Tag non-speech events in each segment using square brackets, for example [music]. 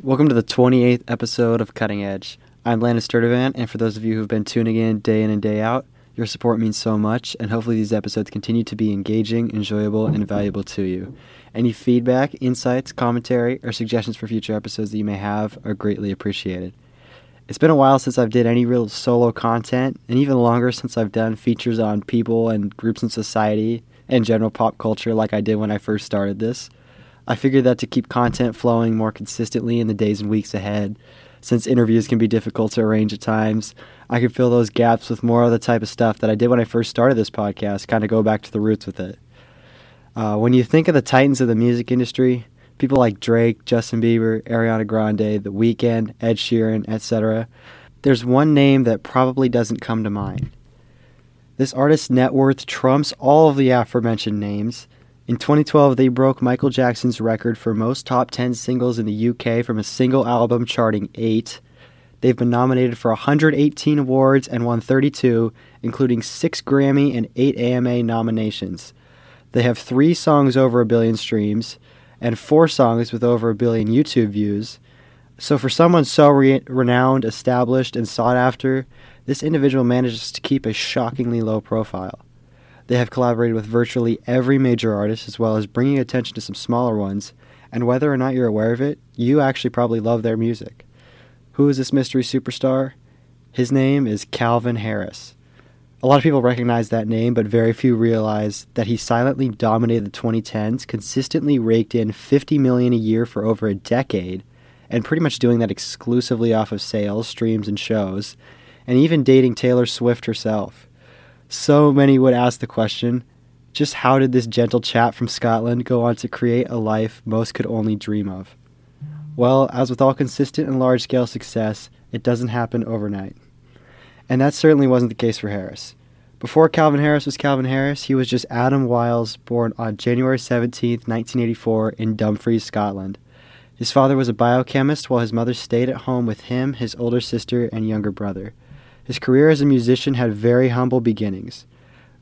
Welcome to the 28th episode of Cutting Edge. I'm Landon Sturdivant, and for those of you who've been tuning in day in and day out, your support means so much, and hopefully these episodes continue to be engaging, enjoyable, and valuable to you. Any feedback, insights, commentary, or suggestions for future episodes that you may have are greatly appreciated. It's been a while since I've did any real solo content, and even longer since I've done features on people and groups in society and general pop culture like I did when I first started this. I figured that to keep content flowing more consistently in the days and weeks ahead, since interviews can be difficult to arrange at times, I could fill those gaps with more of the type of stuff that I did when I first started this podcast, kind of go back to the roots with it. Uh, when you think of the titans of the music industry, people like Drake, Justin Bieber, Ariana Grande, The Weeknd, Ed Sheeran, etc., there's one name that probably doesn't come to mind. This artist's net worth trumps all of the aforementioned names, in 2012, they broke Michael Jackson's record for most top 10 singles in the UK from a single album, charting 8. They've been nominated for 118 awards and won 32, including 6 Grammy and 8 AMA nominations. They have 3 songs over a billion streams and 4 songs with over a billion YouTube views. So, for someone so re- renowned, established, and sought after, this individual manages to keep a shockingly low profile. They have collaborated with virtually every major artist, as well as bringing attention to some smaller ones. And whether or not you're aware of it, you actually probably love their music. Who is this mystery superstar? His name is Calvin Harris. A lot of people recognize that name, but very few realize that he silently dominated the 2010s, consistently raked in 50 million a year for over a decade, and pretty much doing that exclusively off of sales, streams, and shows, and even dating Taylor Swift herself. So many would ask the question just how did this gentle chap from Scotland go on to create a life most could only dream of? Well, as with all consistent and large scale success, it doesn't happen overnight. And that certainly wasn't the case for Harris. Before Calvin Harris was Calvin Harris, he was just Adam Wiles, born on January 17, 1984, in Dumfries, Scotland. His father was a biochemist, while his mother stayed at home with him, his older sister, and younger brother. His career as a musician had very humble beginnings.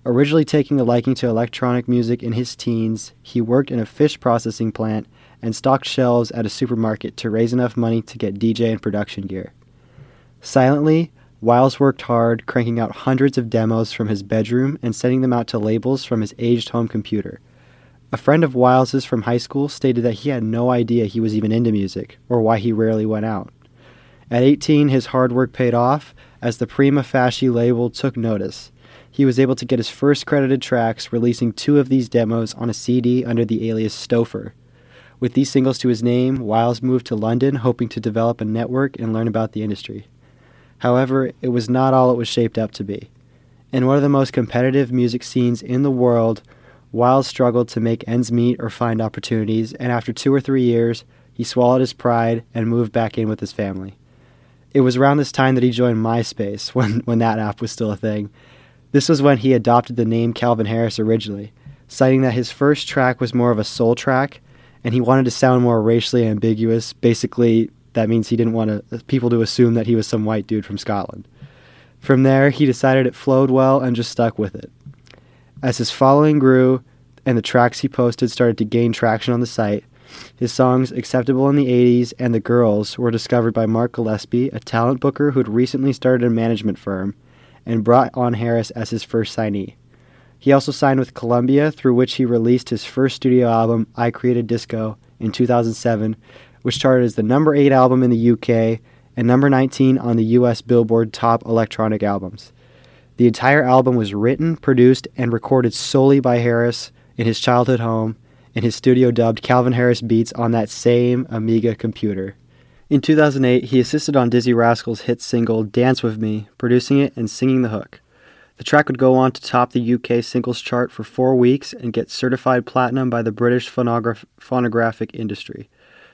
Originally taking a liking to electronic music in his teens, he worked in a fish processing plant and stocked shelves at a supermarket to raise enough money to get DJ and production gear. Silently, Wiles worked hard, cranking out hundreds of demos from his bedroom and sending them out to labels from his aged home computer. A friend of Wiles's from high school stated that he had no idea he was even into music, or why he rarely went out. At 18, his hard work paid off, as the Prima Facie label took notice. He was able to get his first credited tracks, releasing two of these demos on a CD under the alias Stouffer. With these singles to his name, Wiles moved to London, hoping to develop a network and learn about the industry. However, it was not all it was shaped up to be. In one of the most competitive music scenes in the world, Wiles struggled to make ends meet or find opportunities, and after two or three years, he swallowed his pride and moved back in with his family. It was around this time that he joined MySpace [laughs] when, when that app was still a thing. This was when he adopted the name Calvin Harris originally, citing that his first track was more of a soul track and he wanted to sound more racially ambiguous. Basically, that means he didn't want to, people to assume that he was some white dude from Scotland. From there, he decided it flowed well and just stuck with it. As his following grew and the tracks he posted started to gain traction on the site, his songs, acceptable in the 80s, and The Girls were discovered by Mark Gillespie, a talent booker who had recently started a management firm, and brought on Harris as his first signee. He also signed with Columbia, through which he released his first studio album, I Created Disco, in 2007, which charted as the number 8 album in the UK and number 19 on the US Billboard Top Electronic Albums. The entire album was written, produced, and recorded solely by Harris in his childhood home in his studio dubbed Calvin Harris Beats on that same Amiga computer. In 2008, he assisted on Dizzee Rascal's hit single Dance With Me, producing it and singing the hook. The track would go on to top the UK singles chart for four weeks and get certified platinum by the British phonograph- phonographic industry.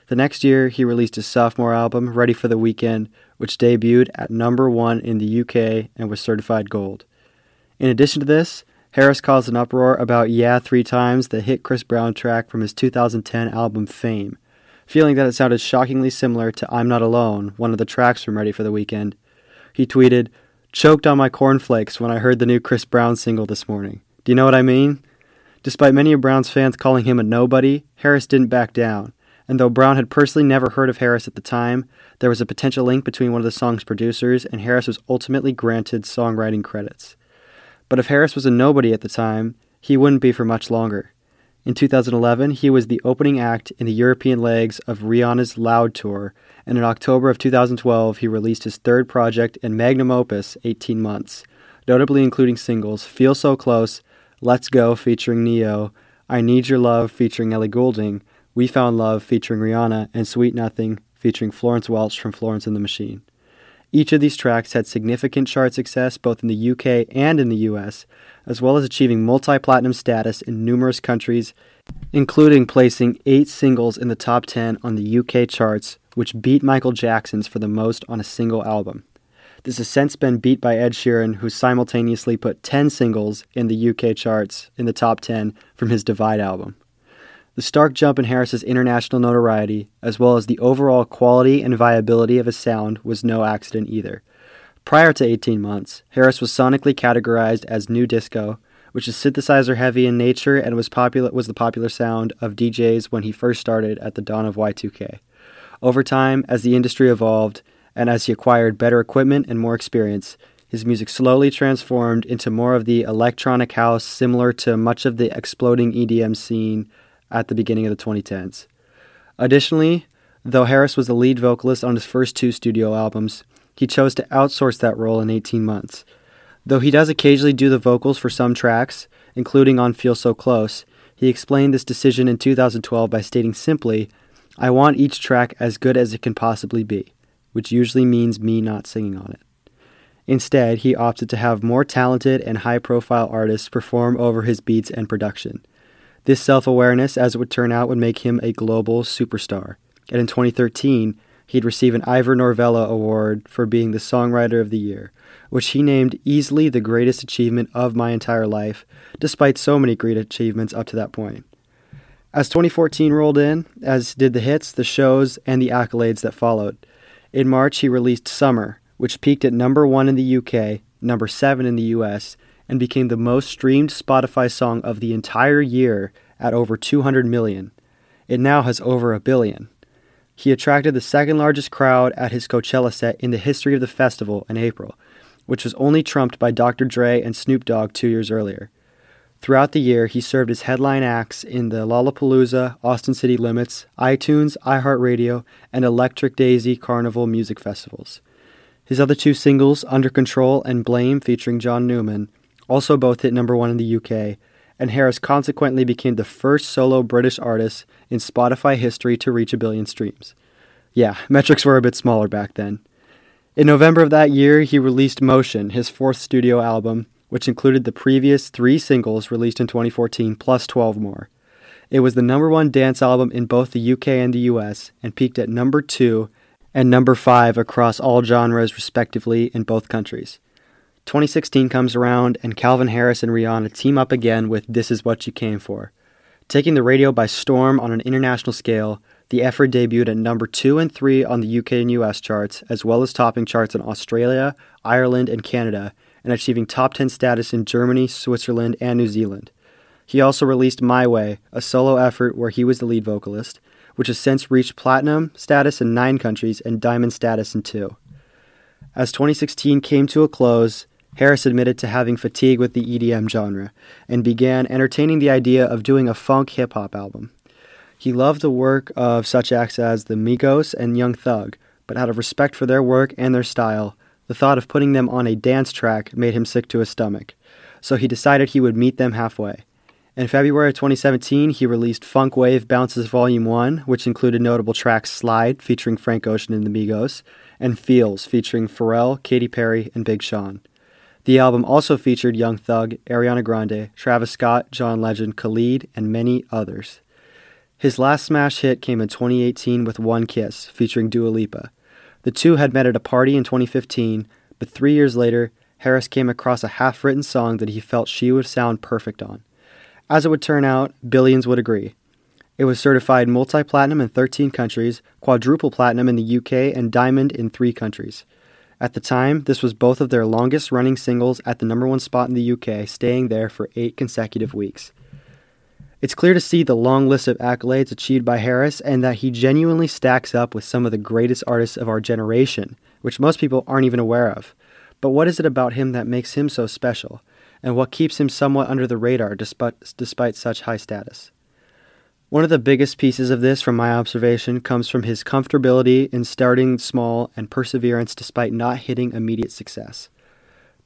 The next year, he released his sophomore album, Ready for the Weekend, which debuted at number one in the UK and was certified gold. In addition to this, Harris caused an uproar about Yeah Three Times, the hit Chris Brown track from his 2010 album Fame, feeling that it sounded shockingly similar to I'm Not Alone, one of the tracks from Ready for the Weekend. He tweeted, Choked on my cornflakes when I heard the new Chris Brown single this morning. Do you know what I mean? Despite many of Brown's fans calling him a nobody, Harris didn't back down. and though Brown had personally never heard of Harris at the time, there was a potential link between one of the song's producers, and Harris was ultimately granted songwriting credits. But if Harris was a nobody at the time, he wouldn't be for much longer. In 2011, he was the opening act in the European legs of Rihanna's Loud Tour, and in October of 2012, he released his third project and magnum opus, 18 Months, notably including singles Feel So Close, Let's Go featuring Ne-Yo, I Need Your Love featuring Ellie Goulding, We Found Love featuring Rihanna, and Sweet Nothing featuring Florence Welch from Florence and the Machine. Each of these tracks had significant chart success both in the UK and in the US, as well as achieving multi platinum status in numerous countries, including placing eight singles in the top 10 on the UK charts, which beat Michael Jackson's for the most on a single album. This has since been beat by Ed Sheeran, who simultaneously put 10 singles in the UK charts in the top 10 from his Divide album. The stark jump in Harris's international notoriety, as well as the overall quality and viability of his sound, was no accident either. Prior to 18 months, Harris was sonically categorized as new disco, which is synthesizer heavy in nature and was popular was the popular sound of DJs when he first started at the dawn of Y2K. Over time, as the industry evolved, and as he acquired better equipment and more experience, his music slowly transformed into more of the electronic house similar to much of the exploding EDM scene at the beginning of the 2010s. Additionally, though Harris was the lead vocalist on his first two studio albums, he chose to outsource that role in 18 months. Though he does occasionally do the vocals for some tracks, including on Feel So Close, he explained this decision in 2012 by stating simply, I want each track as good as it can possibly be, which usually means me not singing on it. Instead, he opted to have more talented and high profile artists perform over his beats and production. This self awareness, as it would turn out, would make him a global superstar. And in 2013, he'd receive an Ivor Novello Award for being the Songwriter of the Year, which he named easily the greatest achievement of my entire life, despite so many great achievements up to that point. As 2014 rolled in, as did the hits, the shows, and the accolades that followed, in March he released Summer, which peaked at number one in the UK, number seven in the US, and became the most streamed Spotify song of the entire year at over 200 million. It now has over a billion. He attracted the second largest crowd at his Coachella set in the history of the festival in April, which was only trumped by Dr. Dre and Snoop Dogg two years earlier. Throughout the year, he served as headline acts in the Lollapalooza, Austin City Limits, iTunes, iHeartRadio, and Electric Daisy Carnival music festivals. His other two singles, Under Control and Blame, featuring John Newman, also both hit number one in the UK, and Harris consequently became the first solo British artist in Spotify history to reach a billion streams. Yeah, [laughs] metrics were a bit smaller back then. In November of that year, he released Motion, his fourth studio album, which included the previous three singles released in 2014 plus 12 more. It was the number one dance album in both the UK and the US and peaked at number two and number five across all genres, respectively, in both countries. 2016 comes around, and Calvin Harris and Rihanna team up again with This Is What You Came For. Taking the radio by storm on an international scale, the effort debuted at number 2 and 3 on the UK and US charts, as well as topping charts in Australia, Ireland, and Canada, and achieving top 10 status in Germany, Switzerland, and New Zealand. He also released My Way, a solo effort where he was the lead vocalist, which has since reached platinum status in nine countries and diamond status in two. As 2016 came to a close, Harris admitted to having fatigue with the EDM genre and began entertaining the idea of doing a funk hip hop album. He loved the work of such acts as the Migos and Young Thug, but out of respect for their work and their style, the thought of putting them on a dance track made him sick to his stomach. So he decided he would meet them halfway. In February 2017, he released Funk Wave Bounces Volume 1, which included notable tracks Slide, featuring Frank Ocean and the Migos, and Feels, featuring Pharrell, Katy Perry, and Big Sean. The album also featured Young Thug, Ariana Grande, Travis Scott, John Legend, Khalid, and many others. His last smash hit came in 2018 with One Kiss, featuring Dua Lipa. The two had met at a party in 2015, but three years later, Harris came across a half written song that he felt she would sound perfect on. As it would turn out, billions would agree. It was certified multi platinum in 13 countries, quadruple platinum in the UK, and diamond in three countries. At the time, this was both of their longest running singles at the number one spot in the UK, staying there for eight consecutive weeks. It's clear to see the long list of accolades achieved by Harris and that he genuinely stacks up with some of the greatest artists of our generation, which most people aren't even aware of. But what is it about him that makes him so special? And what keeps him somewhat under the radar despite, despite such high status? One of the biggest pieces of this, from my observation, comes from his comfortability in starting small and perseverance despite not hitting immediate success.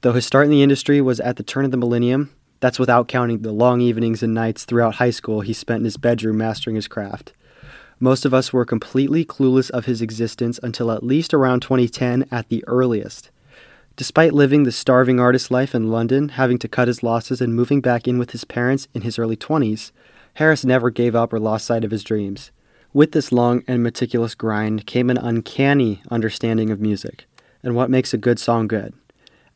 Though his start in the industry was at the turn of the millennium, that's without counting the long evenings and nights throughout high school he spent in his bedroom mastering his craft. Most of us were completely clueless of his existence until at least around 2010 at the earliest. Despite living the starving artist life in London, having to cut his losses, and moving back in with his parents in his early 20s, Harris never gave up or lost sight of his dreams. With this long and meticulous grind came an uncanny understanding of music and what makes a good song good.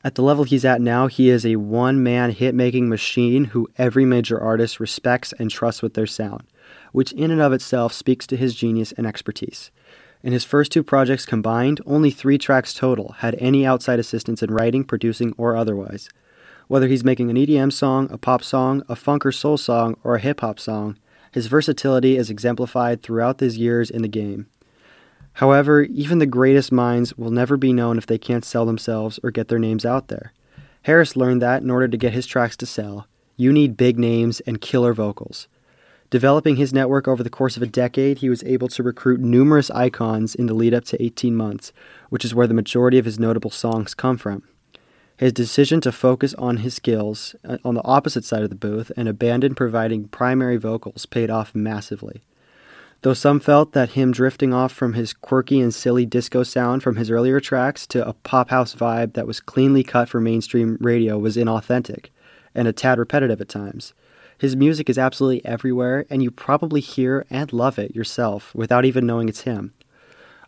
At the level he's at now, he is a one man hit making machine who every major artist respects and trusts with their sound, which in and of itself speaks to his genius and expertise. In his first two projects combined, only three tracks total had any outside assistance in writing, producing, or otherwise. Whether he's making an EDM song, a pop song, a funk or soul song, or a hip hop song, his versatility is exemplified throughout his years in the game. However, even the greatest minds will never be known if they can't sell themselves or get their names out there. Harris learned that in order to get his tracks to sell, you need big names and killer vocals. Developing his network over the course of a decade, he was able to recruit numerous icons in the lead up to 18 months, which is where the majority of his notable songs come from. His decision to focus on his skills uh, on the opposite side of the booth and abandon providing primary vocals paid off massively. Though some felt that him drifting off from his quirky and silly disco sound from his earlier tracks to a pop house vibe that was cleanly cut for mainstream radio was inauthentic and a tad repetitive at times. His music is absolutely everywhere, and you probably hear and love it yourself without even knowing it's him.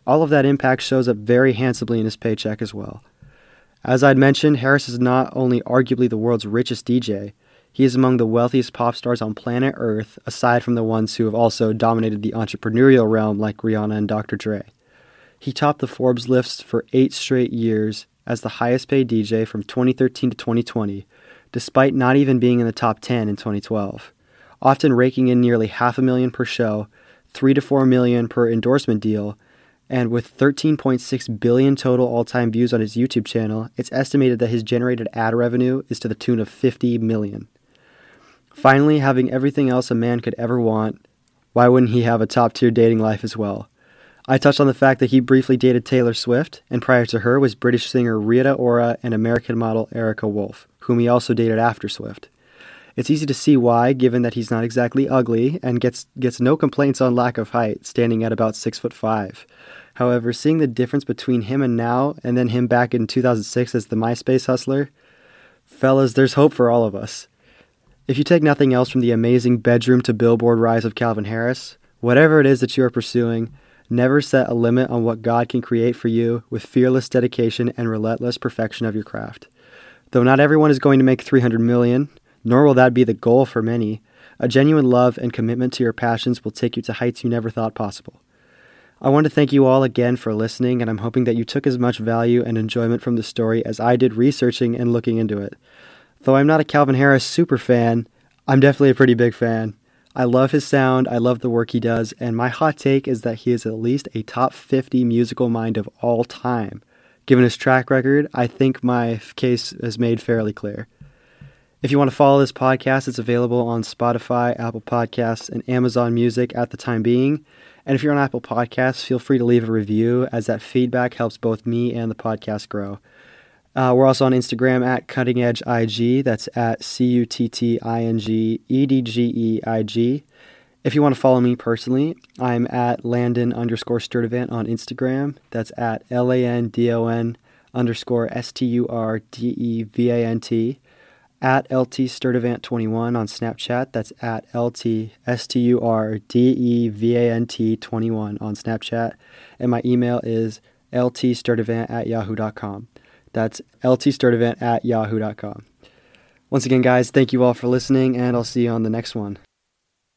All of that impact shows up very handsomely in his paycheck as well. As I'd mentioned, Harris is not only arguably the world's richest DJ, he is among the wealthiest pop stars on planet Earth, aside from the ones who have also dominated the entrepreneurial realm like Rihanna and Dr. Dre. He topped the Forbes lists for eight straight years as the highest paid DJ from 2013 to 2020, despite not even being in the top 10 in 2012, often raking in nearly half a million per show, 3 to 4 million per endorsement deal, and with 13.6 billion total all time views on his YouTube channel, it's estimated that his generated ad revenue is to the tune of 50 million. Finally, having everything else a man could ever want, why wouldn't he have a top tier dating life as well? I touched on the fact that he briefly dated Taylor Swift, and prior to her was British singer Rita Ora and American model Aarika Wolf, whom he also dated after Swift. It's easy to see why, given that he's not exactly ugly and gets gets no complaints on lack of height, standing at about six foot five. However, seeing the difference between him and now, and then him back in 2006 as the MySpace hustler, fellas, there's hope for all of us. If you take nothing else from the amazing bedroom to billboard rise of Calvin Harris, whatever it is that you are pursuing, never set a limit on what God can create for you with fearless dedication and relentless perfection of your craft. Though not everyone is going to make 300 million, nor will that be the goal for many, a genuine love and commitment to your passions will take you to heights you never thought possible. I want to thank you all again for listening, and I'm hoping that you took as much value and enjoyment from the story as I did researching and looking into it. Though I'm not a Calvin Harris super fan, I'm definitely a pretty big fan. I love his sound, I love the work he does, and my hot take is that he is at least a top 50 musical mind of all time. Given his track record, I think my case is made fairly clear. If you want to follow this podcast, it's available on Spotify, Apple Podcasts, and Amazon Music at the time being. And if you're on Apple Podcasts, feel free to leave a review, as that feedback helps both me and the podcast grow. Uh, we're also on Instagram at Cutting Edge IG. That's at C U T T I N G E D G E I G. If you want to follow me personally, I'm at Landon underscore Sturdivant on Instagram. That's at L A N D O N underscore S T U R D E V A N T at LT Sturdivant21 on Snapchat. That's at LT S T U R D E V A N T 21 on Snapchat. And my email is ltsturdivant at yahoo.com. That's ltsturdivant at yahoo.com. Once again, guys, thank you all for listening, and I'll see you on the next one.